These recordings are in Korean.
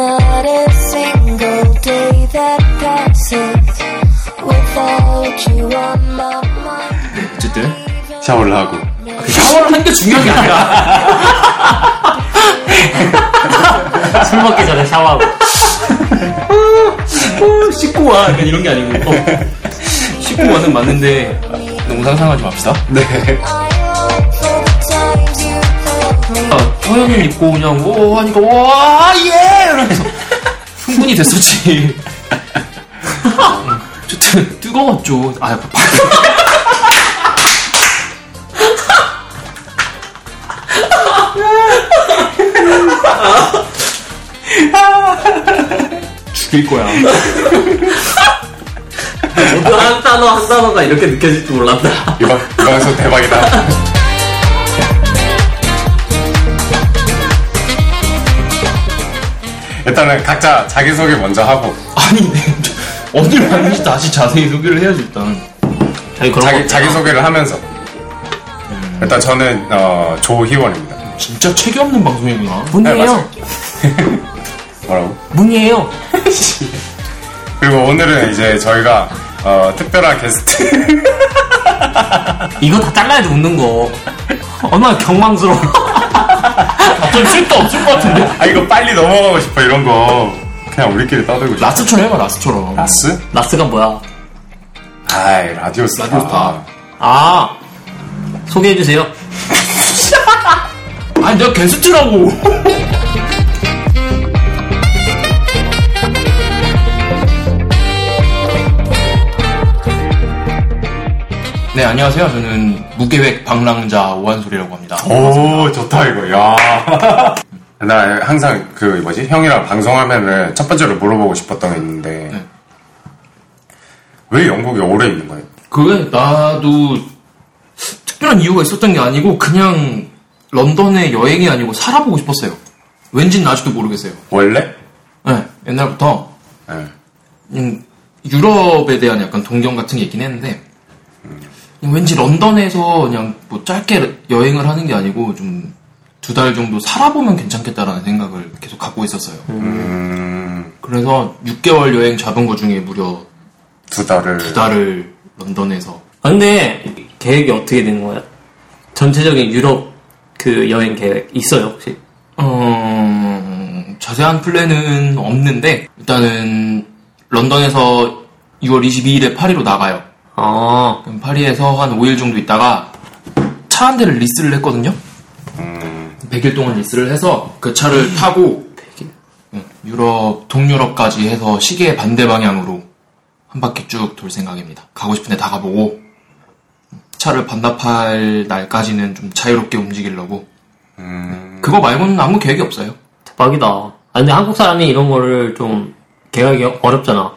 not a single day that passes without you on my mind. 어쨌든 샤워를 하고. 샤워를 하는 게 중요한 게 아니라 술 먹기 전에 샤워하고. 어, 씻고 와 약간 이런 게 아니고 어, 씻고 와는 맞는데 너무 상상하지 맙시다. 네. 아, 서현을 입고 그냥 오 하니까 와예 이러면서 흥분이 됐었지. 어쨌든 뜨거웠죠. 아 죽일 거야. 모두 한 단어 한 단어가 이렇게 느껴질 줄 몰랐다. 이번, 이 방송 대박이다. 일단은 각자 자기소개 먼저 하고 아니 어딜 봤는지 다시 자세히 소개를 해야지 일단. 저희 그런 자기, 거 자기소개를 하면서 일단 저는 어, 조희원입니다 진짜 책이 없는 방송이구나. 네, 문이에요. 맞아요. 뭐라고? 문이에요. 그리고 오늘은 이제 저희가 어, 특별한 게스트 이거 다 잘라야지 웃는 거. 얼마나 경망스러워. 좀 쓸데 없을 것 같은데. 아 이거 빨리 넘어가고 싶어 이런 거 그냥 우리끼리 떠들고 싶어 라스처럼 해봐 라스처럼. 라스? 라스가 뭐야? 아이 라디오 스타 라디오 스타. 아 소개해주세요. 아니 내가 게스트라고. 네 안녕하세요. 저는 무계획 방랑자 오한솔이라고 합니다. 오 좋다 이거 야. 나 항상 그 뭐지 형이랑 방송하면은 첫 번째로 물어보고 싶었던 게 있는데 네. 왜 영국에 오래 있는 거예요? 그게 나도 특별한 이유가 있었던 게 아니고 그냥 런던에 여행이 아니고 살아보고 싶었어요. 왠지는 아직도 모르겠어요. 원래? 네, 옛날부터 네. 음, 유럽에 대한 약간 동경 같은 게 있긴 했는데 왠지 런던에서 그냥 뭐 짧게 여행을 하는 게 아니고 좀 두 달 정도 살아보면 괜찮겠다라는 생각을 계속 갖고 있었어요. 음, 그래서 6개월 여행 잡은 거 중에 무려 두 달을 두 달을 런던에서 아, 근데 계획이 어떻게 되는 거야? 전체적인 유럽 그 여행 계획 있어요 혹시? 어, 자세한 플랜은 없는데 일단은 런던에서 6월 22일에 파리로 나가요. 아 그럼 파리에서 한 5일 정도 있다가 차 한 대를 리스를 했거든요. 100일 동안 리스를 해서 그 차를 타고 응, 유럽, 동유럽까지 해서 시계 반대 방향으로 한 바퀴 쭉 돌 생각입니다. 가고 싶은 데 다 가보고 차를 반납할 날까지는 좀 자유롭게 움직이려고 그거 말고는 아무 계획이 없어요. 대박이다. 아, 근데 한국 사람이 이런 거를 좀 계획이 어렵잖아.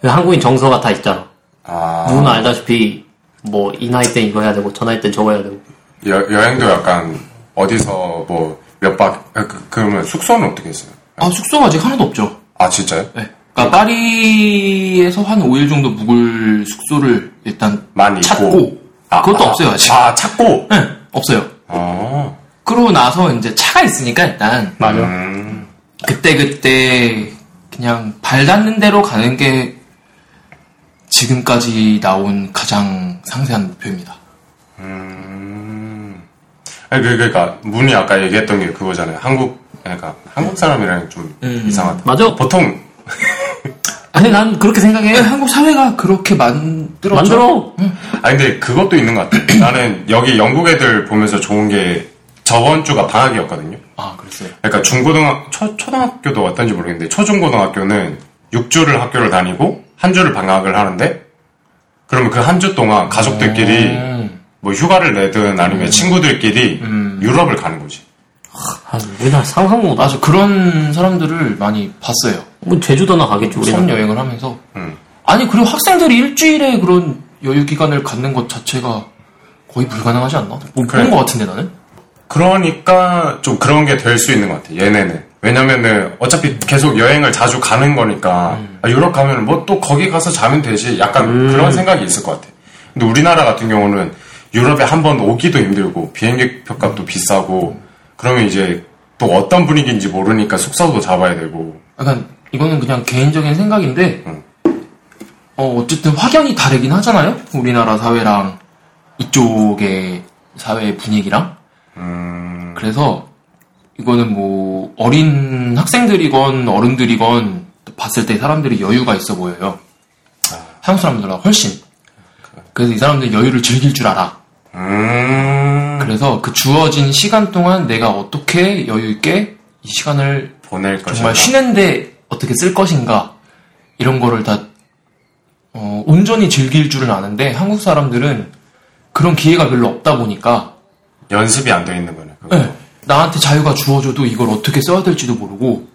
그 한국인 정서가 다 있잖아. 아, 누구나 알다시피 뭐 이 나이 땐 이거 해야 되고 저 나이 땐 저거 해야 되고. 여, 여행도 약간 어디서 뭐 몇 박, 아, 그, 그러면 숙소는 어떻게 했어요? 아, 숙소가 아직 하나도 없죠. 아 진짜요? 네. 그러니까 파리에서 한 5일 정도 묵을 숙소를 일단 많이. 찾고 아, 그것도 아, 없어요 아직. 아 찾고? 네, 없어요. 아, 그러고 나서 이제 차가 있으니까 일단 맞아. 음, 그때 그때 그냥 발 닿는 대로 가는 게 지금까지 나온 가장 상세한 목표입니다. 음. 아니, 그, 그러니까 문이 아까 얘기했던 게 그거잖아요. 한국, 그러니까 한국 사람이랑 좀 음. 이상하다. 맞아. 보통 아니 난 그렇게 생각해. 네, 한국 사회가 그렇게 만들었죠. 만들어. 아 근데 그것도 있는 것 같아. 나는 여기 영국 애들 보면서 좋은 게 저번 주가 방학이었거든요. 아 그랬어요. 그러니까 중고등학 초 초등학교도 어떤지 모르겠는데 초중고등학교는 6주를 학교를 다니고 한 주를 방학을 하는데 그러면 그 한 주 동안 가족들끼리 음. 뭐 휴가를 내든 아니면 친구들끼리 음. 유럽을 가는 거지. 아, 우리나라 상상 못하죠. 맞아 그런 사람들을 많이 봤어요. 뭐 제주도나 우리는. 섬 여행을 하면서 음. 아니 그리고 학생들이 일주일에 그런 여유 기간을 갖는 것 자체가 거의 불가능하지 않나? 못 그래. 본것 같은데 나는. 그러니까 좀 그런 게 될 수 있는 것 같아. 얘네는. 왜냐면은 어차피 계속 여행을 자주 가는 거니까 아, 유럽 가면 뭐 또 거기 가서 자면 되지. 약간 그런 생각이 있을 것 같아. 근데 우리나라 같은 경우는 유럽에 한 번 오기도 힘들고 비행기 표값도 비싸고 그러면 이제 또 어떤 분위기인지 모르니까 숙소도 잡아야 되고. 약간 이거는 그냥 개인적인 생각인데 응. 어, 어쨌든 확연히 다르긴 하잖아요. 우리나라 사회랑 이쪽의 사회 분위기랑. 음, 그래서 이거는 뭐 어린 학생들이건 어른들이건 봤을 때 사람들이 여유가 있어 보여요. 한국 사람들보다 훨씬. 그래서 이 사람들 여유를 즐길 줄 알아. 음, 그래서 그 주어진 시간 동안 내가 어떻게 여유 있게 이 시간을 보낼. 정말 쉬는데 어떻게 쓸 것인가 이런 거를 다 어, 온전히 즐길 줄은 아는데 한국 사람들은 그런 기회가 별로 없다 보니까 연습이 안 돼 있는 거네. 네, 나한테 자유가 주어져도 이걸 어떻게 써야 될지도 모르고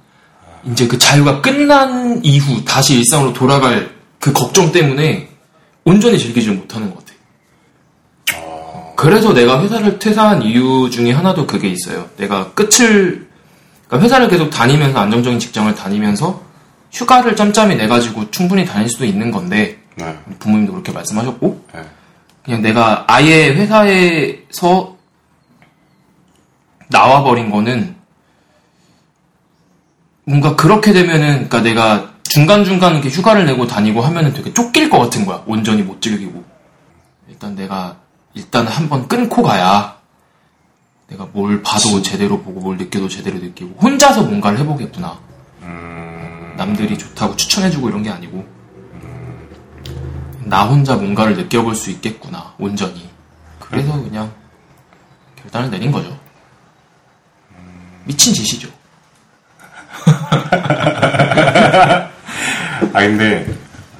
이제 그 자유가 끝난 이후 다시 일상으로 돌아갈 그 걱정 때문에 온전히 즐기지 못하는 것 같아. 그래서 내가 회사를 퇴사한 이유 중에 하나도 그게 있어요. 내가 끝을 그러니까 회사를 계속 다니면서 안정적인 직장을 다니면서 휴가를 짬짬이 내 가지고 충분히 다닐 수도 있는 건데 네. 부모님도 그렇게 말씀하셨고 네. 그냥 내가 아예 회사에서 나와버린 거는 뭔가 그렇게 되면은 그러니까 내가 중간중간 이렇게 휴가를 내고 다니고 하면은 되게 쫓길 것 같은 거야. 온전히 못 즐기고. 일단 내가 일단 한번 끊고 가야 내가 뭘 봐도 제대로 보고 뭘 느껴도 제대로 느끼고 혼자서 뭔가를 해보겠구나. 남들이 좋다고 추천해주고 이런 게 아니고. 나 혼자 뭔가를 느껴볼 수 있겠구나 온전히. 그래서 그냥 결단을 내린 거죠 미친 짓이죠 아, 근데,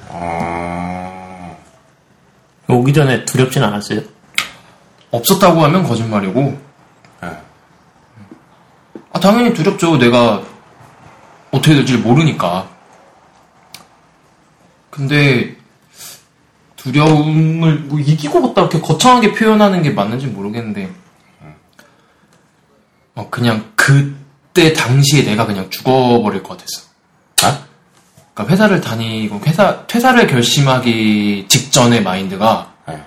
어, 오기 전에 두렵진 않았어요? 없었다고 하면 거짓말이고 네. 아 당연히 두렵죠 내가 어떻게 될지 모르니까 근데 두려움을 뭐 이기고 걷다 이렇게 거창하게 표현하는 게 맞는지 모르겠는데 어, 그냥 그때 당시에 내가 그냥 죽어버릴 것 같았어 아? 그러니까 회사를 다니고 회사 퇴사를 결심하기 직전의 마인드가 네.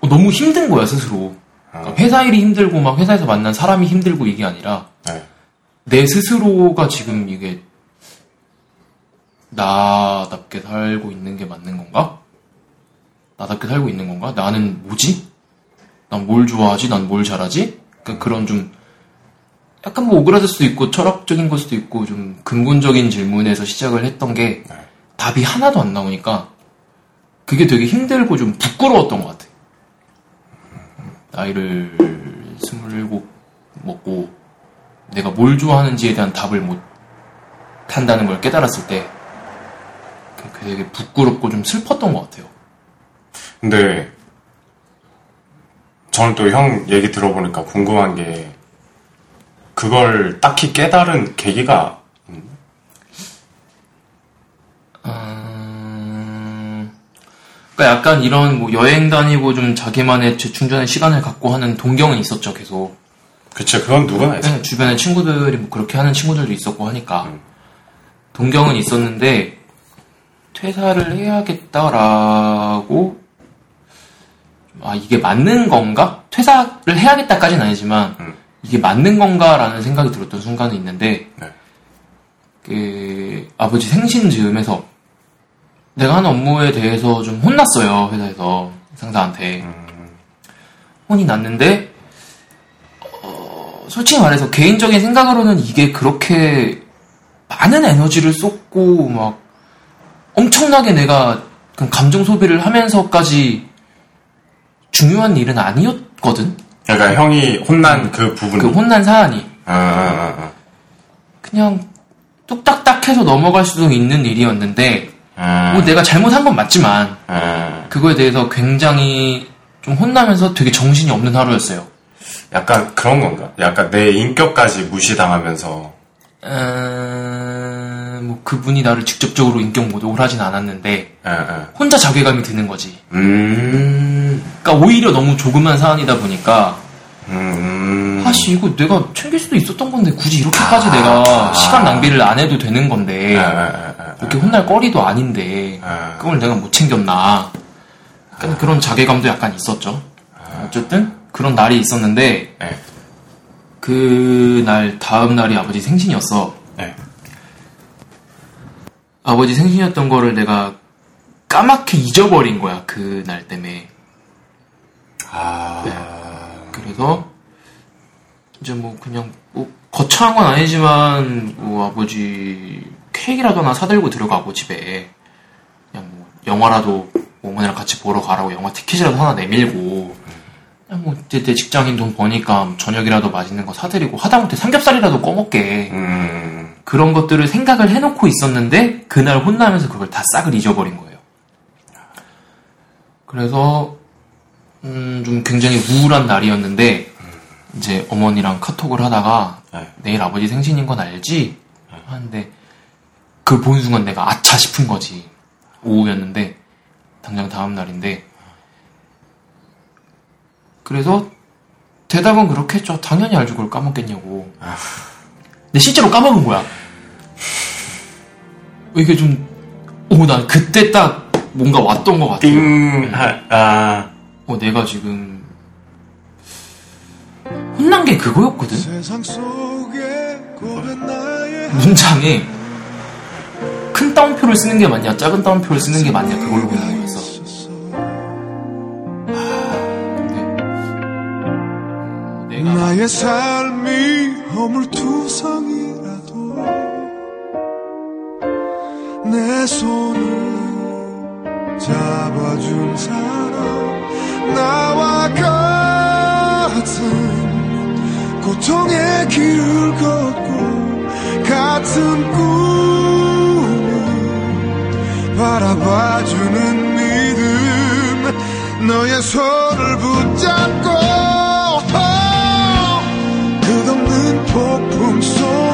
어, 너무 힘든 거야 스스로. 그러니까 회사 일이 힘들고 막 회사에서 만난 사람이 힘들고 이게 아니라 네. 내 스스로가 지금 이게 나답게 살고 있는 게 맞는 건가? 나답게 살고 있는 건가? 나는 뭐지? 난 뭘 좋아하지? 난 뭘 잘하지? 그러니까 그런 좀 약간 뭐 오그라들 수도 있고 철학적인 걸 수도 있고 좀 근본적인 질문에서 시작을 했던 게 답이 하나도 안 나오니까 그게 되게 힘들고 좀 부끄러웠던 것 같아. 나이를 스물일곱 먹고 내가 뭘 좋아하는지에 대한 답을 못 한다는 걸 깨달았을 때 그게 되게 부끄럽고 좀 슬펐던 것 같아요. 근데, 저는 또 형 얘기 들어보니까 궁금한 게, 그걸 딱히 깨달은 계기가, 음, 그러니까 약간 이런 뭐 여행 다니고 좀 자기만의 재충전의 시간을 갖고 하는 동경은 있었죠, 계속. 그쵸, 그건 누구나 있어. 네, 주변에 친구들이 뭐 그렇게 하는 친구들도 있었고 하니까 동경은 있었는데 퇴사를 해야겠다라고 아 이게 맞는 건가? 퇴사를 해야겠다까지는 아니지만 음. 이게 맞는 건가라는 생각이 들었던 순간이 있는데 네. 그 아버지 생신 즈음에서 내가 하는 업무에 대해서 좀 혼났어요 회사에서 상사한테 혼이 났는데 어, 솔직히 말해서 개인적인 생각으로는 이게 그렇게 많은 에너지를 쏟고 막 엄청나게 내가 그 감정 소비를 하면서까지 중요한 일은 아니었거든. 그러니까 형이 혼난 그 부분. 그 혼난 사안이 아, 아, 아, 그냥 뚝딱딱 해서 넘어갈 수도 있는 일이었는데 아. 뭐 내가 잘못한 건 맞지만 아. 그거에 대해서 굉장히 좀 혼나면서 되게 정신이 없는 하루였어요. 약간 그런 건가? 약간 내 인격까지 무시당하면서 음, 뭐 그분이 나를 직접적으로 인격 모독을 하진 않았는데 예, 예. 혼자 자괴감이 드는 거지. 음, 그러니까 오히려 너무 조그만 사안이다 보니까 음, 아씨 이거 내가 챙길 수도 있었던 건데 굳이 이렇게까지 내가 시간 낭비를 안 해도 되는 건데 예, 예. 이렇게 혼날 거리도 아닌데 아. 그걸 내가 못 챙겼나 약간 그런 자괴감도 약간 있었죠 어쨌든 그런 날이 있었는데 예. 그날 다음 날이 아버지 생신이었어. 네. 아버지 생신이었던 거를 내가 까맣게 잊어버린 거야 그 날 때문에. 아, 그래서 이제 뭐 그냥 뭐 거창한 건 아니지만 뭐 아버지 케이크라도 하나 사들고 들어가고 집에. 그냥 뭐 영화라도 어머니랑 같이 보러 가라고 영화 티켓이라도 하나 내밀고. 그냥 뭐 이제 내 직장인 돈 버니까 저녁이라도 맛있는 거 사드리고 하다못해 삼겹살이라도 꺼먹게. 음, 그런 것들을 생각을 해놓고 있었는데 그날 혼나면서 그걸 다 싹을 잊어버린 거예요. 그래서 음, 좀 굉장히 우울한 날이었는데 이제 어머니랑 카톡을 하다가 네. 내일 아버지 생신인 건 알지? 하는데 그걸 보는 순간 내가 아차 싶은 거지. 오후였는데 당장 다음 날인데 그래서 대답은 그렇게 했죠. 당연히 알죠. 그걸 까먹겠냐고. 근데 실제로 까먹은 거야. 이게 좀, 오, 난 그때 딱 뭔가 왔던 것 같아. 띵, 하, 아, 어, 내가 지금, 혼난 게 그거였거든? 세상 속에 고된 나의 문장에, 큰 따옴표를 쓰는 게 맞냐, 작은 따옴표를 쓰는 게 맞냐, 그걸로 보는 거였어. 근데, 내가, 나의 삶이 허물투성이라도 내 손을 잡아준 사람 나와 같은 고통의 길을 걷고 같은 꿈을 바라봐주는 믿음 너의 손을 붙잡고 폭풍 속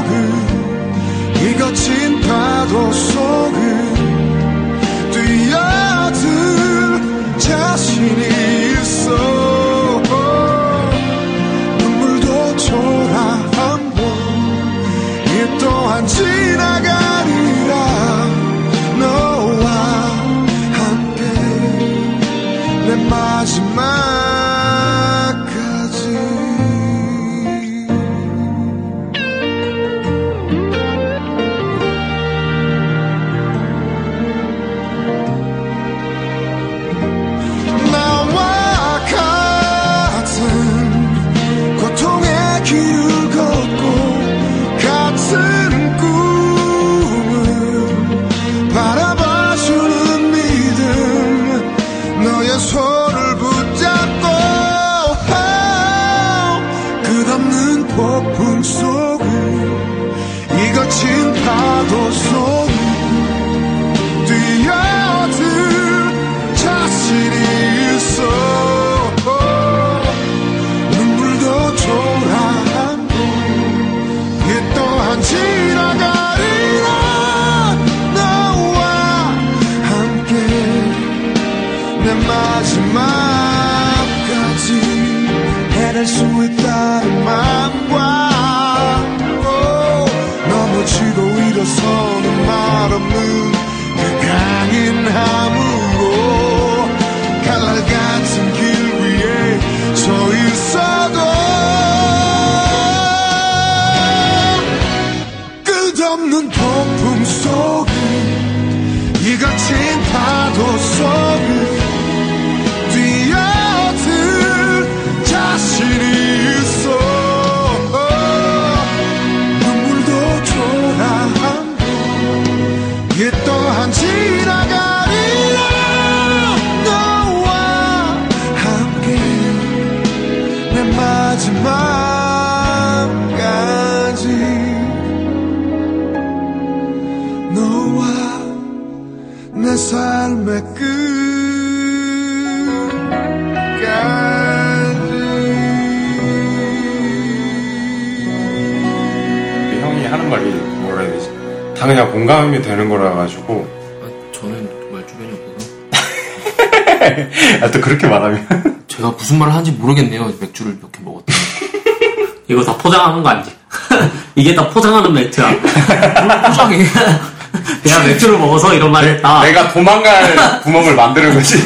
다 그냥 공감이 되는 거라 가지고, 아, 저는 정말 주변이 없어서. 아, 또 그렇게 말하면. 제가 무슨 말을 하는지 모르겠네요. 맥주를 몇개 먹었더니. 이거 다 포장하는 거 아니지? 이게 다 포장하는 멘트야. 포장해. 내가 맥주를 먹어서 이런 말을 했다. 내가 도망갈 구멍을 만드는 거지.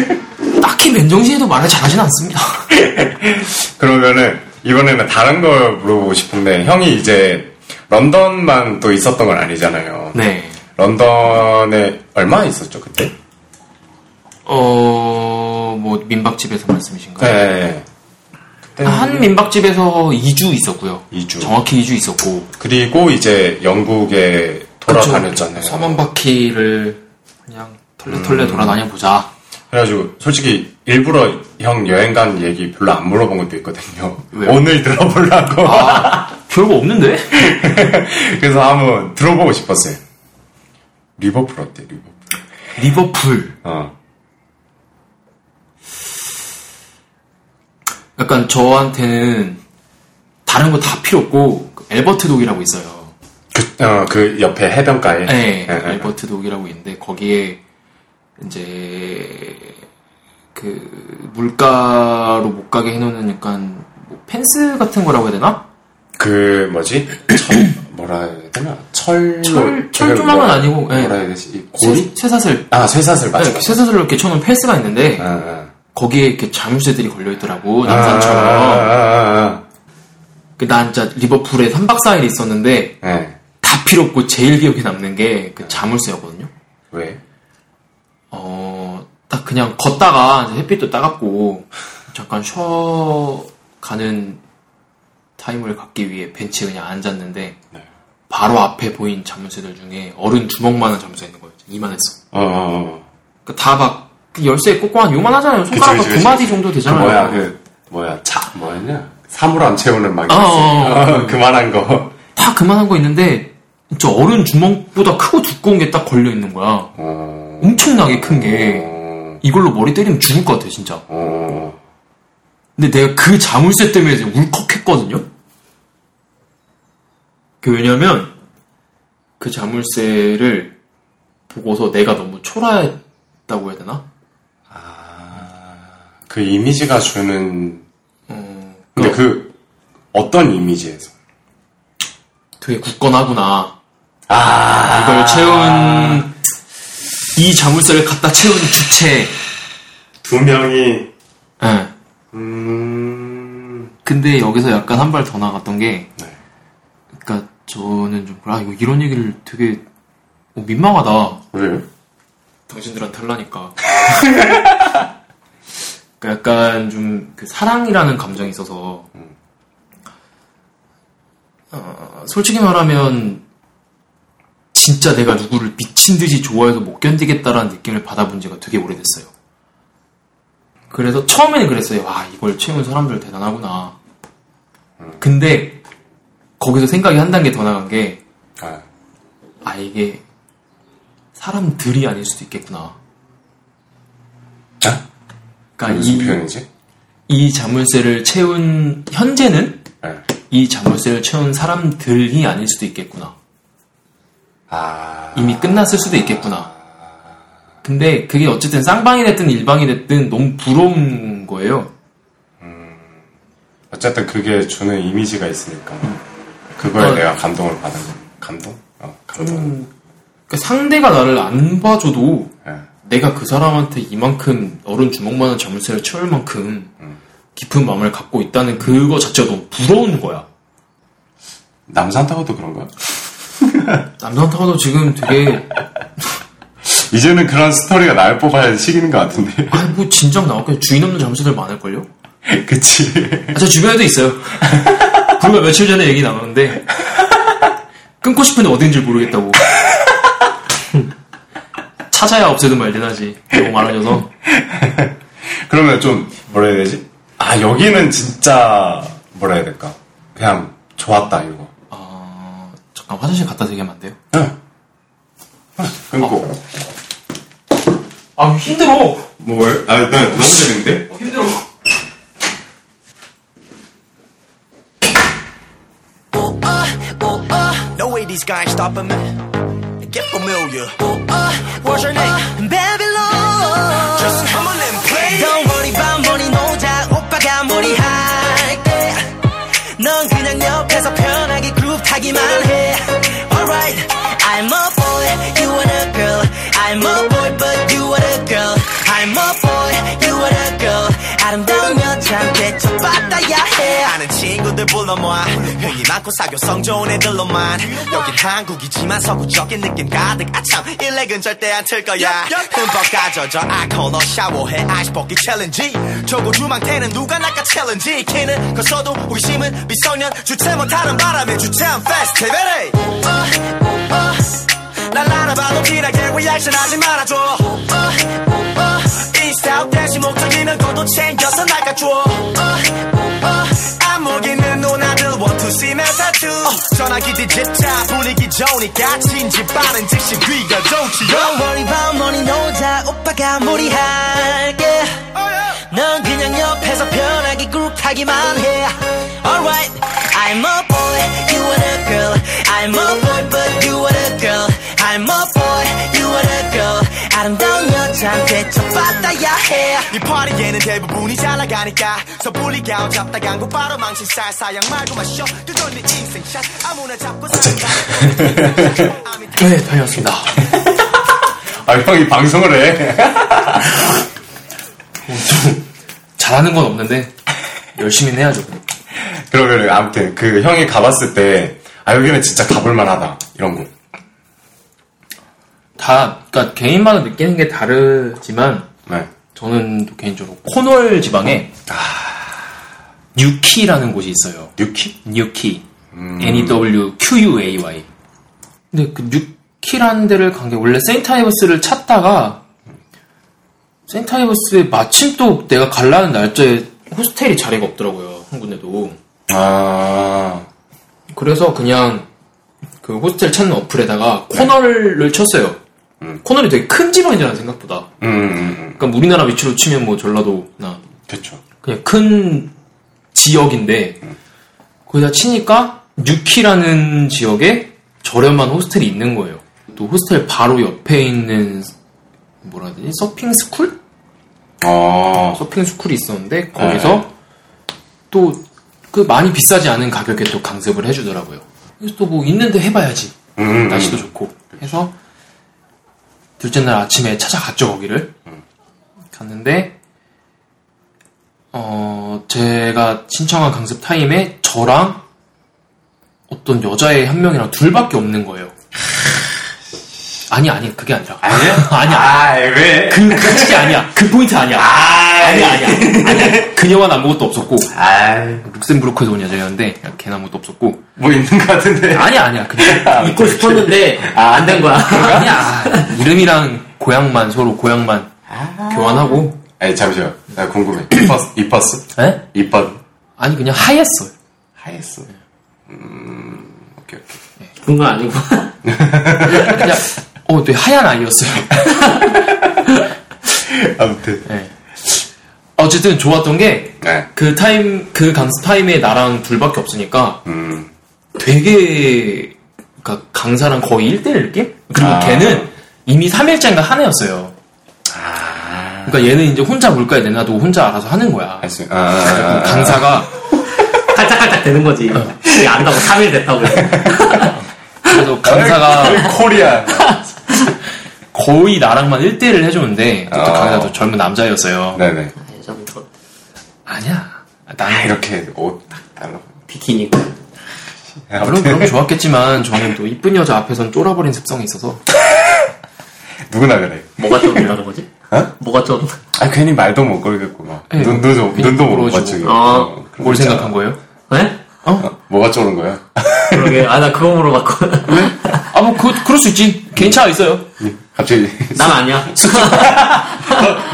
딱히 맨정신에도 말을 잘하진 않습니다. 그러면은, 이번에는 다른 걸 물어보고 싶은데 형이 이제 런던만 또 있었던 건 아니잖아요. 네. 런던에 얼마 있었죠 그때? 어, 뭐, 민박집에서 말씀이신가요? 네. 그때 한 민박집에서 2주 있었고요. 2주. 정확히 2주 있었고. 그리고 이제 영국에 돌아다녔잖아요. 서만 바퀴를 그냥 털레털레 음. 돌아다녀 보자. 그래가지고 솔직히 일부러 형 여행 간 얘기 별로 안 물어본 것도 있거든요. 왜요? 오늘 들어보려고. 아, 별거 없는데? 그래서 한번 들어보고 싶었어요. 리버풀 어때? 리버풀. 리버풀. 어. 약간 저한테는 다른 거 다 필요 없고 그 엘버트 독이라고 있어요. 그, 어, 그 옆에 해변가에. 네, 예, 예. 엘버트 독이라고 있는데 거기에 이제 그 물가로 못 가게 해놓는 약간 뭐 펜스 같은 거라고 해야 되나? 그 뭐지? 철, 뭐라 해야 되나? 철. 철- 철조망은 아니고, 예. 뭐라 해야 되지? 이 고리? 쇠- 쇠사슬. 아 쇠사슬 맞아. 네, 쇠사슬로 이렇게 쳐놓은 펜스가 있는데 아, 아. 거기에 이렇게 자물쇠들이 걸려 있더라고 아, 남산처럼. 아, 아, 그난 진짜 리버풀에 3박 4일 있었는데 아. 네. 다 필요 없고 제일 기억에 남는 게 그 자물쇠였거든요. 왜? 어, 딱 그냥 걷다가 햇빛도 따갑고 잠깐 쉬어 가는 타임을 갖기 위해 벤치에 그냥 앉았는데 네. 바로 앞에 보인 자물쇠들 중에 어른 주먹만한 자물쇠 있는 거예요. 이만했어. 어, 어, 어. 다막 그 열쇠 꽂고 한 요만하잖아요. 그치, 두 마디. 정도 그 되잖아요. 뭐야 그 뭐야 자 뭐였냐? 사물 안 채우는 막 어, 어, 어. 그만한 거. 다 그만한 거 있는데 진짜 어른 주먹보다 크고 두꺼운 게 딱 걸려 있는 거야. 어. 엄청나게 큰게 어. 이걸로 머리 때리면 죽을 것 같아 진짜. 어. 근데 내가 그 자물쇠 때문에 울컥했거든요. 그 왜냐면 그 자물쇠를 보고서 내가 너무 초라했다고 해야 되나? 그 이미지가 주는 어, 근데 그 어떤 이미지에서? 되게 굳건하구나. 아 이걸 채운 이 자물쇠를 갖다 채운 주체. 두 명이 예. 음 근데 여기서 약간 한 발 더 나갔던 게, 네. 그러니까 저는 좀 아 이거 이런 얘기를 되게 어, 민망하다. 왜? 당신들한테 하려니까. 그러니까 약간 좀 그 사랑이라는 감정이 있어서 어, 솔직히 말하면 진짜 내가 누구를 미친 듯이 좋아해서 못 견디겠다라는 느낌을 받아본 지가 되게 오래됐어요. 그래서 처음에는 그랬어요. 와 이걸 채운 사람들 대단하구나. 근데 거기서 생각이 한 단계 더 나간 게 아, 아, 이게 사람들이 아닐 수도 있겠구나. 아? 그러니까 무슨 이, 표현이지? 이 자물쇠를 채운, 현재는 네. 이 자물쇠를 채운 사람들이 아닐 수도 있겠구나. 아 이미 끝났을 수도 있겠구나. 근데 그게 어쨌든 쌍방이 됐든 일방이 됐든 너무 부러운 거예요. 어쨌든 그게 주는 이미지가 있으니까 그거에 어. 내가 감동을 받은 거. 감동? 어 감동. 그러니까 상대가 나를 안 봐줘도 예. 내가 그 사람한테 이만큼 어른 주먹만한 자물쇠를 채울 만큼 깊은 마음을 갖고 있다는 그거 자체가 너무 부러운 거야. 남산타워도 그런 거야? 남산타워도 지금 되게 이제는 그런 스토리가 날 뽑아야 시기는 것 같은데. 아, 뭐 진작 나왔겠 주인 없는 잠수들 많을걸요? 그치. 아, 저 주변에도 있어요. 불과 며칠 전에 얘기 나눴는데 끊고 싶은데 어딘지 모르겠다고. 찾아야 없애든 말든 하지. 너무 많아져서. 그러면 좀 뭐라 해야 되지? 아 여기는 진짜 뭐라 해야 될까? 그냥 좋았다 이거. 아, 잠깐 화장실 갖다 대게 하면 안 돼요? 응. 끊고. 아, 힘들어. 뭘? 아, 나 너무 재밌는데? 힘들어. Oh, uh, oh, uh. No way these guys stopping me. Get familiar. Oh, uh, what's your name? Babylon. Just come on and play. Don't worry about money, 노자. 오빠가 무리할게. 넌 그냥 옆에서 편하게 그룹 타기만 해. Alright, I'm a boy, you are a girl. I'm a boy, but you are a girl. I'm a boy, you are a girl. 아름다운 여자한테 첫받아야 해. 아는 친구들 불러 모아 흥이 많고 사교성 좋은 애들로만. 여긴 한국이지만 서구적인 느낌 가득. 아참 elec은 절대 안 틀 거야. 흠뻑 가져져 알코올로 샤워해. Ice bucket challenge. 저 고주망태는 누가 낚아 challenge. 키는 컸어도 호기심은 미소년. 주체 못하는 바람에 주최한 페스티벌에 날 알아봐도 진하게 리액션 하지 말아줘. 어, 어, 인스타 대신 목적이면 그것도 챙겨서 나가줘. 어, 안목 있는 누나들 me tattoo 전화기 디지타 분위기 좋으니까 진지 빠른 즉시 귀가 좋지 Don't worry about money 노자 오빠가 무리할게. 넌 그냥 옆에서 편하게 꾹하기만 해. Alright I'm a boy, you a girl I'm a boy, 아름다운 여자한테 첫받아야 해이 파리에는 대부분이 잘 나가니까 섣불리 가운 잡다간 곧바로 망신 쌀 사양 말고 마셔 네 인생샷 아무나 잡고 사는 네, 다녀왔습니다. 아, 형이 방송을 해. 좀 잘하는 건 없는데 열심히 해야죠. 그러면 아무튼 그 형이 가봤을 때, 아, 여기는 진짜 가볼 만 하다. 이런 거. 다, 그러니까 개인마다 느끼는 게 다르지만 네. 저는 또 개인적으로 콘월 지방에 뉴키라는 곳이 있어요. 뉴키? 뉴키. N-E-W-Q-U-A-Y. 근데 그 뉴키라는 데를 간 게 원래 세인트아이브스를 찾다가 세인타이버스에 마침 또 내가 갈라는 날짜에 호스텔이 자리가 없더라고요. 한 군데도. 아, 그래서 그냥 그 호스텔 찾는 어플에다가 코널을 쳤어요. 코널이 되게 큰 지방이잖아 생각보다. 음, 음, 음. 그러니까 우리나라 위치로 치면 뭐 전라도나 그쵸. 그냥 큰 지역인데 거기다 치니까 뉴키라는 지역에 저렴한 호스텔이 있는 거예요. 또 호스텔 바로 옆에 있는 뭐라 해야 되지? surfing school? 어, surfing school이 있었는데 거기서 또그 많이 비싸지 않은 가격에 또 강습을 해주더라고요. 그래서 또 뭐 있는데 해봐야지. 음, 날씨도 좋고 해서 둘째 날 아침에 찾아갔죠 거기를 갔는데 어 제가 신청한 강습 타임에 저랑 어떤 여자애 한 명이랑 둘밖에 없는 거예요. 아니 아니 그게 아니라 아니야? 아니야 아, 왜? 그 그게 아니야 그 포인트 아니야 아 니야 아니야 아니야 그녀와는 아무것도 없었고 아, 룩셈부르크에서 온 여자였는데 걔는 아무것도 없었고 뭐 있는 것 같은데. 아니야 아니야 그냥 잊고 싶었는데 안된 거야. 아니야. 이름이랑 고향만 서로 고향만 교환하고. 아니, 잠시만. 나 궁금해. 이뻤어? 이뻤어? 에? 이뻤, 아니 그냥 하였어요. 하였어. 음, 오케이, 오케이. 그런 건 아니고. 그냥 어, 되게 하얀 아이였어요. 아무튼. 네. 어쨌든 좋았던 게그 네. 타임 그 강습 타임에 나랑 둘밖에 없으니까 음, 되게 그러니까 강사랑 거의 1대1 느낌? 그리고 아. 걔는 이미 3일째인가 한 애였어요. 아, 그러니까 얘는 이제 혼자 물가에 내놔두고 혼자 알아서 하는 거야. 알수, 아, 아, 아, 아. 강사가 깔짝깔짝 되는 거지. 이게 안다고 3일 됐다고. 그래서 강사가 코리아. 거의 나랑만 1대1을 해주는데 또 아. 강사도 젊은 남자였어요. 네네. 아니야. 아, 나는 이렇게 옷딱 달라. 비키니. 물론 그럼 좋았겠지만 저는 또 이쁜 여자 앞에선 쫄아버린 습성이 있어서 누구나 그래. 뭐가 좀 이러는 거지? 어? 뭐가 좀. 아, 괜히 말도 못 걸겠고, 막. 네, 눈도 좀, 눈도 못. 맞추고. 아, 어, 뭘거 있잖아. 생각한 거예요? 네? 어? 뭐가 쩌는 거야? 그러게. 아, 나 그거 물어봤고. 아뭐 그, 그럴 수 있지 괜찮아 있어요 갑자기. 난 아니야.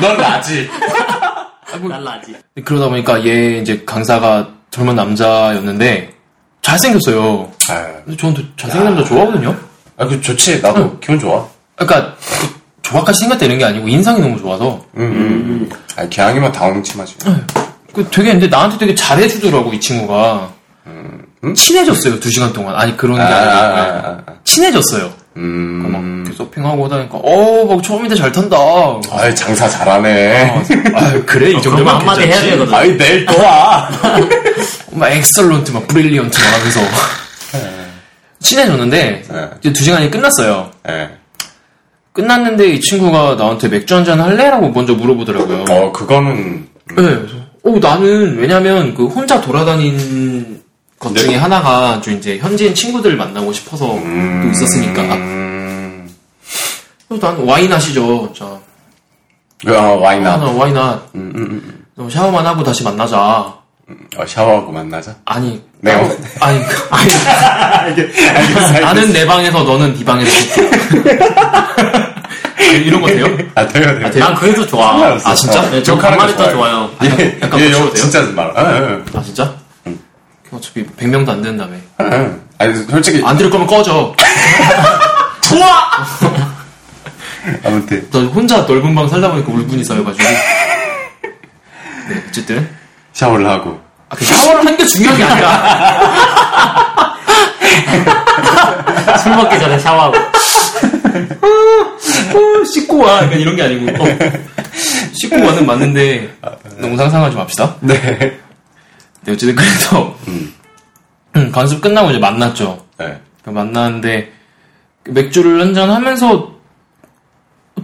너, 넌 나지. 난 나지. 그러다 보니까 얘 이제 강사가 젊은 남자였는데 잘생겼어요. 아, 근데 저는 또 잘생긴 남자 좋아하거든요. 아, 그 좋지. 나도 기분 좋아. 그러니까 그 조각같이 생겼다는 게 아니고 인상이 너무 좋아서. 음, 음. 아, 같은 값이면 다홍치마지. 그 되게 근데 나한테 되게 잘해주더라고 이 친구가. 친해졌어요 두 시간 동안. 아니 그런 게 아, 아니고 아, 아, 아. 친해졌어요 음. 막 이렇게 서핑하고 하다니까 어막 처음인데 잘 탄다 아이, 장사 잘하네. 아 그래 이 그러면 정도면 한마디 해야 괜찮지. 되거든. 아이, 내일 또 와. 막 excellent 막 brilliant 막 하면서 친해졌는데 네. 이제 두 시간이 끝났어요 예. 끝났는데 이 친구가 나한테 맥주 한 잔 할래라고 먼저 물어보더라고요 어, 그거는. 네, 오, 나는, 왜냐면, 그, 혼자 돌아다닌 것 네. 중에 하나가, 좀 이제, 현지인 친구들 만나고 싶어서 또 있었으니까. 음, 난 와인 하시죠. 자, 어, 와인아. 나 와인 아. 음, 음, 음. 너 샤워만 하고 다시 만나자. 어, 샤워하고 만나자. 아니, 네. 따로- 아니, 아니, 나는 내 방에서 너는 네 방에서. 이런 거 돼요? 아, 돼요, 돼요. 난 그게 더 좋아. 상관없어. 아, 진짜? 어, 네, 저 반말이 더 좋아요. 얘, 약간 돼요? 진짜 하지 마라. 아, 아, 아, 진짜? 어차피 100명도 안 된다며. 아, 아. 아니, 솔직히. 안 들을 거면 꺼져. 좋아! 아무튼. 너 혼자 넓은 방 살다 보니까 울분이 쌓여가지고. 네, 어쨌든. 샤워를 하고. 아, 그 샤워를 하는 게 중요한 게 아니라. 술 먹기 전에 샤워하고. 어, 씻고 와. 약간 이런 게 아니고. 어, 씻고 와는 맞는데, 너무 상상하지 맙시다. 네. 네, 어쨌든 그래서, 음, 관습 끝나고 이제 만났죠. 네. 그 만났는데, 맥주를 한잔 하면서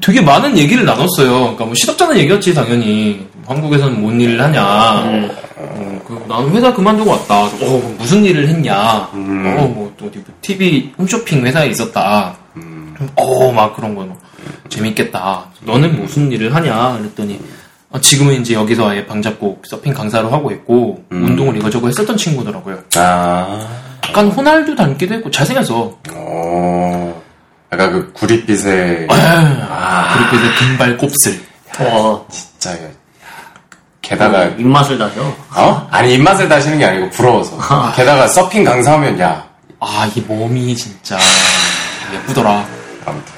되게 많은 얘기를 나눴어요. 그러니까 뭐 시덥잖은 얘기였지, 당연히. 한국에서는 뭔 일을 하냐. 어, 그 나는 회사 그만두고 왔다. 어, 무슨 일을 했냐. 어, 뭐, 또 어디 뭐 TV 홈쇼핑 회사에 있었다. 어, 막 그런 거. 뭐, 재밌겠다. 너는 무슨 일을 하냐. 그랬더니, 아, 지금은 이제 여기서 아예 방 잡고 서핑 강사를 하고 있고, 운동을 이거저거 했었던 친구더라고요. 아, 약간 호날두 닮기도 했고, 잘생겨서. 어, 약간 그 구릿빛에. 아, 그렇게 해서 금발 곱슬. 어, 진짜, 야, 게다가, 입맛을 다셔. 어? 아니, 입맛을 다시는 게 아니고 부러워서. 게다가 서핑 강사하면, 야, 아, 이 몸이 진짜 예쁘더라. 아무튼,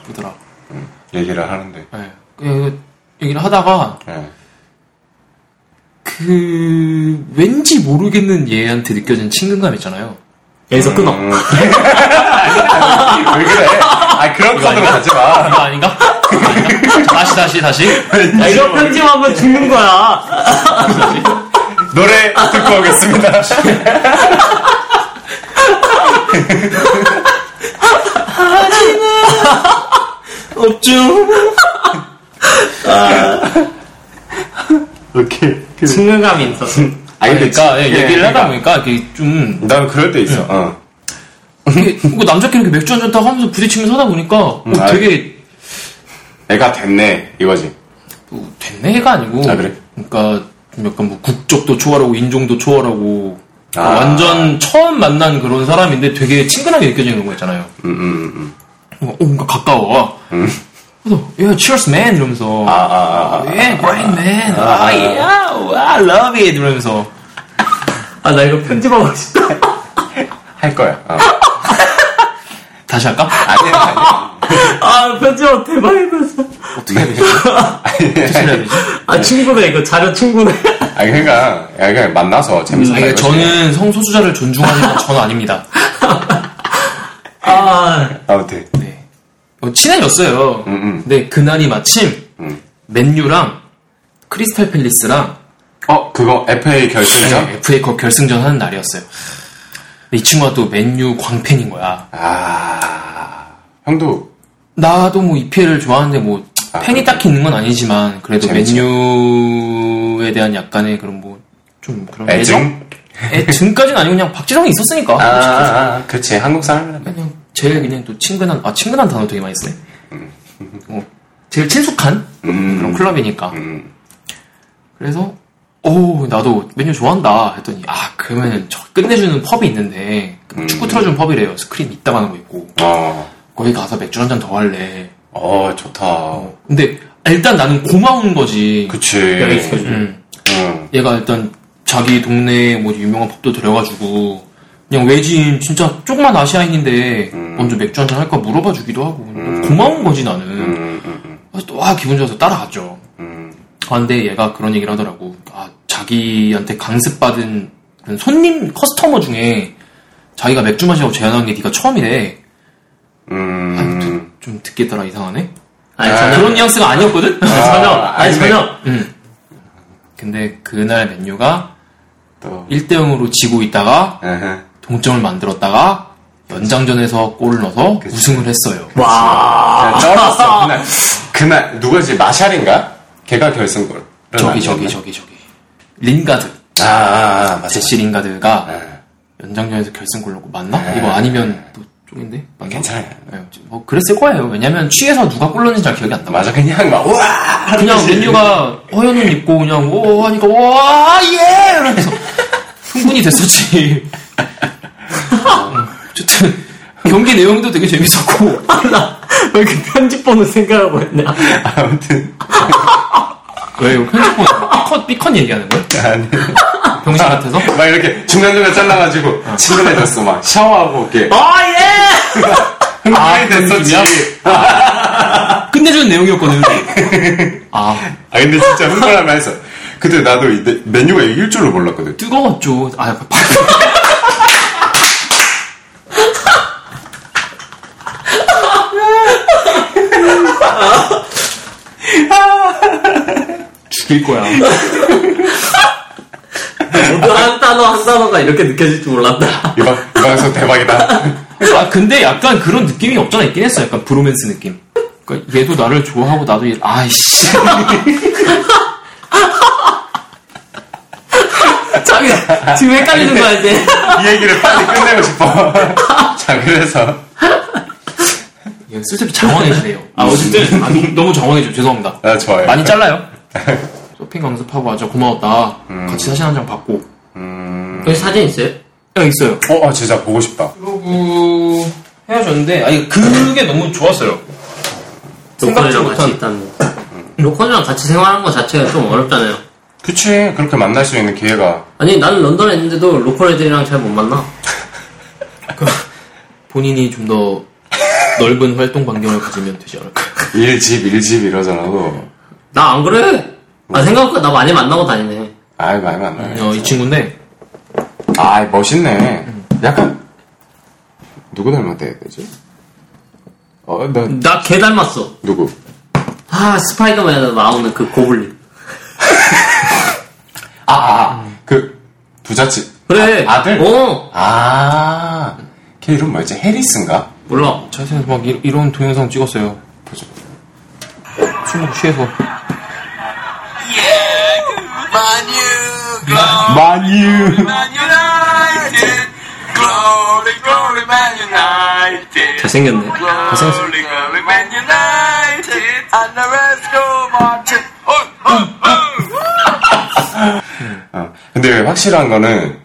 예쁘더라. 얘기를 하는데. 예. 그 얘기를 하다가 예. 그 왠지 모르겠는 얘한테 느껴진 친근감 있잖아요. 여기서 끊어. 왜 그래? 아, 그런 코드로 가지 마. 이거 아닌가? 아닌가? 다시 다시 다시. 야, 이거 편집하면 죽는 거야. 노래 듣고 오겠습니다. 없죠. 오케이. 친근감이 있었어. 아니, 그러니까 예, 예, 얘기를 그러니까. 하다 보니까 이게 좀 난 그럴 때 있어. 어. 이게 뭐 남자끼리 이렇게 맥주 한잔 타고 하면서 부딪히면서 하다 보니까 어, 아, 되게 애가 됐네, 이거지. 뭐 됐네가 아니고 아, 그래? 그러니까 좀 약간 뭐 국적도 초월하고 인종도 초월하고 아. 완전 처음 만난 그런 사람인데 되게 친근하게 느껴지는 거 있잖아요. 음, 음, 음. 어, 뭔가 가까워. 그래서 yeah, cheers man 이러면서 아, 아, 아, 아. yeah, great man. 아, yeah, I love it 이러면서 아, 나 이거 편집하고 싶다. 할 거야. 어. 다시 할까? 아니야, 아니야. 아, 편집하고 대박이었어. 어떻게 해야 되지? 어떻게 해야 되지? 아, 친구네, 이거 자료 친구네. 아니, 그러니까, 야, 그냥 만나서 재밌어. 아니, 저는 성소수자를 존중하는 건 저는 아닙니다. 아, 아무튼. 네. 어, 친해졌어요. 음, 음. 근데 그날이 마침 음. 맨유랑 크리스탈 팰리스랑 어, 그거 FA 결승전? 네, FA컵 결승전 하는 날이었어요. 이 친구가 또 맨유 광팬인 거야. 아, 형도, 나도 뭐 EPL을 좋아하는데 뭐 아, 팬이 그렇구나. 딱히 있는 건 아니지만 그래도 재밌죠. 맨유에 대한 약간의 그런 뭐 좀 그런 애증? 애증까지는 아니고 그냥 박지성이 있었으니까. 아, 아, 아, 그치. 한국 사람이라면. 제일 그냥 또 친근한 아 친근한 단어 되게 많이 쓰네. 어, 제일 친숙한 음. 그런 클럽이니까. 음. 그래서 오 나도 메뉴 좋아한다 했더니 아 그러면은 저 끝내주는 펍이 있는데 그 음. 축구 틀어주는 펍이래요. 스크린 이따 가는 거 있고 어, 거기 가서 맥주 한 잔 더 할래. 어, 좋다. 근데 일단 나는 고마운 거지. 그치. 음. 응. 얘가 일단 자기 동네에 뭐 유명한 펍도 들여가지고 그냥 외지인 진짜 조그만 아시아인인데 먼저 맥주 한잔 할까 물어봐 주기도 하고 고마운 거지 나는. 음, 음, 음, 그래서 또 와 기분 좋아서 따라갔죠. 음. 아, 근데 얘가 그런 얘기를 하더라고. 아, 자기한테 강습받은 그런 손님, 커스터머 중에 자기가 맥주 마시라고 제안한 게 네가 처음이래. 음. 아니, 좀, 좀 듣겠더라, 이상하네? 아니, 아, 전혀. 그런 뉘앙스가 아니었거든? 전혀. 아니, 아니, 전혀. 음. 근데 그날 맨유가 또. 1대0으로 지고 있다가 에헤. 동점을 만들었다가 연장전에서 골을 넣어서 우승을 했어요. 와. 야, 쩔었어. 그날, 그날, 누구지? 마샬인가? 걔가 결승골. 저기, 저기, 저기, 저기. 린가드 아, 아, 아 맞아. 제시 린가드가 네. 연장전에서 결승골 넣고 맞나? 이거 아니면 또 쪽인데 맞나? 괜찮아요. 네, 뭐 그랬을 거예요. 왜냐면 취해서 누가 골 넣는지 잘 기억이 안 나. 맞아, 그냥 막, 우와! 그냥 하듯이. 맨유가 허연 옷 입고 그냥 오 하니까 와 예! 이러면서 흥분이 됐었지. 경기 내용도 되게 재밌었고 나왜 이렇게 편집 보는 생각하고 했냐? 아무튼. 왜요? 편집본 삐컷 삐컷 얘기하는 거야? 아니. 병신 같아서? 막 이렇게 중간중간 잘라가지고, 친근해졌어. 막 샤워하고, 이렇게. 아 예! 흥분이 아, 됐었지. 끝내주는 내용이었거든. 아 아, 근데 진짜 흥분하면 했어. 그때 나도 이 메- 메뉴가 이길 줄을 몰랐거든. 뜨거웠죠. 아 죽일 거야. 모두 한 단어 한 단어가 이렇게 느껴질 줄 몰랐다. 이방, 이 방송 대박이다. 아 근데 약간 그런 느낌이 없잖아 있긴 했어. 약간 브로맨스 느낌. 그러니까 얘도 나를 좋아하고 나도 얘 아이씨. 자기 지금 헷갈리는 거야 이제. 이 얘기를 빨리 끝내고 싶어. 자, 그래서. 얘 쓸데없이 장황해지네요. 아 어쨌든 아, 너무, 너무 장황해져. 죄송합니다. 아, 좋아요. 많이 잘라요. 쇼핑 강습하고 아주 고마웠다. 같이 사진 한 장 받고. 여기 사진 있어요? 야 있어요. 어, 아, 진짜 보고 싶다. 그러고 헤어졌는데 아니 그게 너무 좋았어요. 생각지 local이랑 같이 못한 있다는 거. local이랑 같이 생활하는 것 자체가 좀 어렵잖아요. 그치. 그렇게 만날 수 있는 기회가. 아니 나는 런던에 있는데도 local 애들이랑 잘 못 만나. 본인이 좀 더 넓은 활동 반경을 가지면 되지 않을까. 일집, 일집 이러잖아. 너. 나안 그래. 아 생각보다 나 많이 만나고 다니네. 아이, 많이 만나요. 어, 이 친구인데 아, 멋있네. 약간, 누구 닮았다 해야 되지? 어, 나, 나 걔 닮았어. 누구? 아 스파이더맨에 나오는 그 고블린. 아, 아, 그, 부잣집. 그래. 아, 들 어. 아, 걔 이름 뭐였지? 해리스인가? 몰라. 자세히 막 이, 런 동영상 찍었어요. 보자. 술 취해서. 마뉴. 잘생겼네. 잘생겼어. 어. 근데 확실한 거는,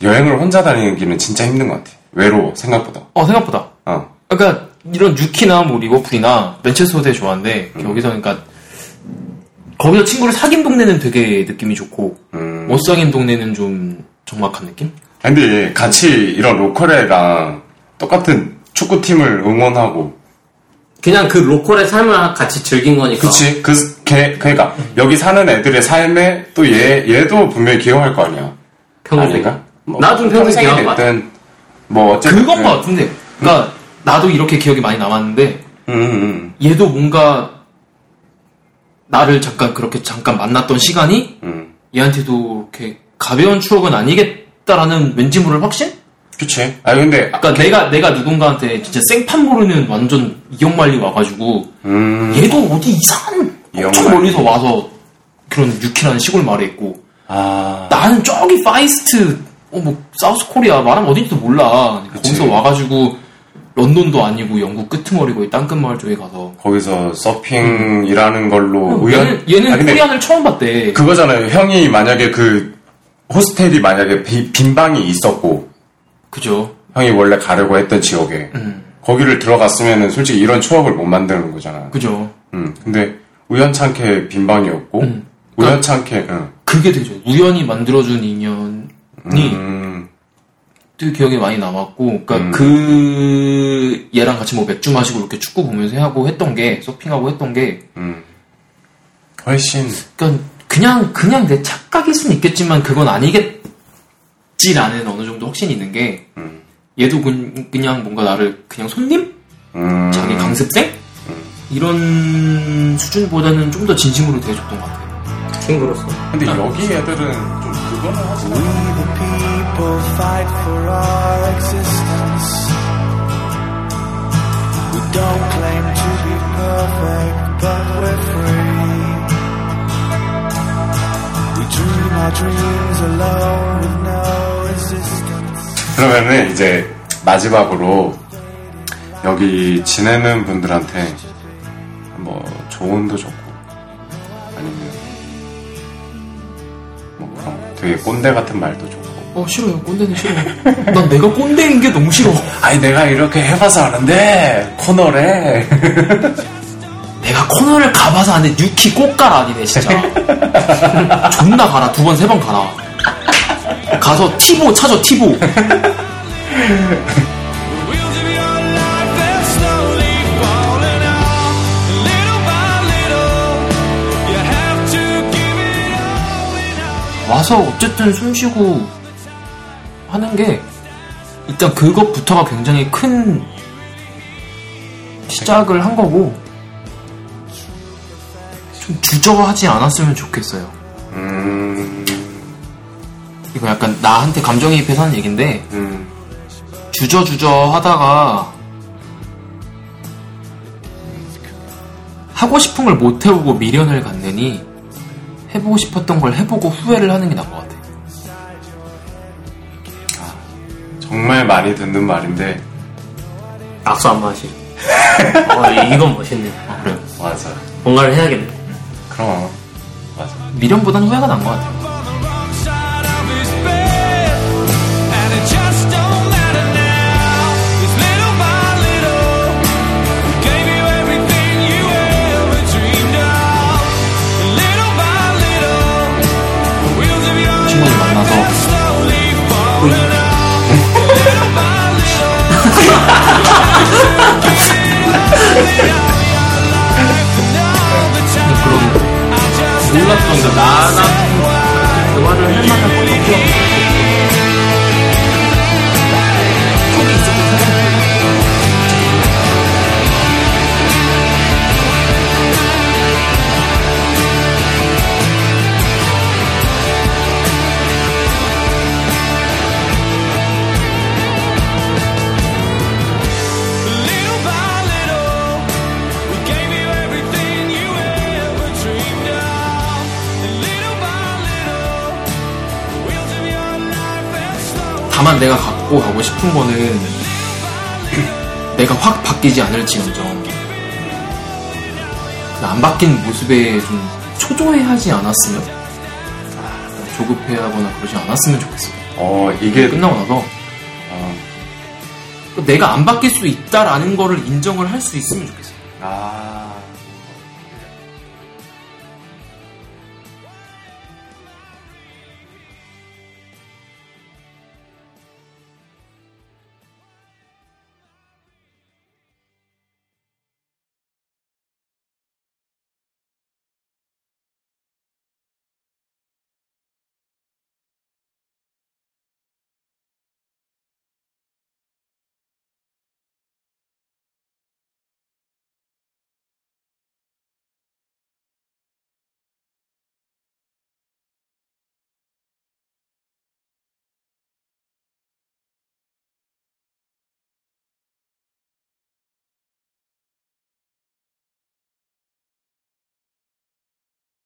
여행을 혼자 다니기는 진짜 힘든 것 같아. 외로워, 생각보다. 어 생각보다. 어. 그러니까 이런 뉴키나 뭐 리버풀이나 맨체스터 되게 좋아하는데 여기서 그러니까 거기서 친구를 사귄 동네는 되게 느낌이 좋고 음. 못 사귄 동네는 좀 적막한 느낌? 근데 같이 이런 local 애랑 똑같은 축구팀을 응원하고, 그냥 그 local의 삶을 같이 즐긴 거니까. 그치? 그, 걔, 그니까, 여기 사는 애들의 삶에 또 얘, 얘도 분명히 기여할 거 아니야. 평생. 아닌가? 뭐 나도 평생 기여할 것 같아. 됐든, 뭐, 어쨌든. 그건 것 같은데. 그러니까 나도 이렇게 기억이 많이 남았는데 음, 음, 얘도 뭔가 나를 잠깐 그렇게 잠깐 만났던 시간이 음. 얘한테도 이렇게 가벼운 추억은 아니겠다라는 왠지 모를 확신? 그치. 아 근데, 그러니까 내가 내가 누군가한테 진짜 생판 모르는 완전 이역만리 와가지고 음. 얘도 어디 이상한 엄청 이역만리. 멀리서 와서 그런 뉴키라는 시골 마을에 있고 아. 나는 저기 Far East 어 뭐 South Korea 말하면 어딘지도 몰라 거기서 와가지고 런던도 아니고 영국 끄트머리고 이 땅끝 마을 쪽에 가서 거기서 서핑이라는 걸로 우연. 얘는, 얘는 아, 코리안을 처음 봤대 그거잖아요. 형이 만약에 그, 호스텔이 만약에 비- 빈 방이 있었고, 그죠 형이 원래 가려고 했던 지역에, 음. 거기를 들어갔으면은 솔직히 이런 추억을 못 만드는 거잖아. 그죠 음. 근데, 우연찮게 빈 방이었고, 음. 우연찮게, 응. 그게 되죠 우연히 만들어준 인연이 음. 되게 기억에 많이 남았고, 그러니까 음. 그 얘랑 같이 뭐 맥주 마시고 이렇게 축구 보면서 하고 했던 게 서핑하고 했던 게, 음. 훨씬, 그러니까 그냥 그냥 내 착각일 수는 있겠지만 그건 아니겠지라는 어느 정도 확신이 있는 게, 음. 얘도 그, 냥 뭔가 나를 그냥 손님, 음. 자기 강습생 이런 수준보다는 좀 더 진심으로 대해줬던 것 같아요. 친구로서. 근데 여기 애들은 좀 We the people fight for our existence. We don't claim to be perfect, but we're free. We dream our dreams alone with no resistance. 그러면은 이제 마지막으로 여기 지내는 분들한테 뭐 조언도 좋고 되게 꼰대 같은 말도 좋고. 어 싫어요. 꼰대는 싫어 난 내가 꼰대인 게 너무 싫어. 아니 내가 이렇게 해봐서 아는데 코너래. 내가 코너를 가봐서 안돼 유키 꽃가라 아니네 진짜. 존나 가라. 두 번 세 번 가라. 가서 티보 찾아 티보 와서 어쨌든 숨 쉬고 하는 게 일단 그것부터가 굉장히 큰 시작을 한 거고 좀 주저하지 않았으면 좋겠어요. 음, 이거 약간 나한테 감정이입해서 하는 얘긴데 음, 주저주저 하다가 하고 싶은 걸 못 해보고 미련을 갖느니 해보고 싶었던 걸 해보고 후회를 하는 게 나은 것 같아. 정말 많이 듣는 말인데 악수 안 마시. 어, 이건 멋있네. 아, 그래요. 맞아 뭔가를 해야겠네. 그럼 맞아 미련보다는 후회가 난 것 같아요. 몰랐던 다만 내가 갖고 가고 싶은 거는 내가 확 바뀌지 않을지언정. 그안 바뀐 모습에 좀 초조해하지 않았으면? 아, 조급해하거나 그러지 않았으면 좋겠어. 어 이게 끝나고 나서. 어, 내가 안 바뀔 수 있다라는 거를 인정을 할 수 있으면 좋겠어. 아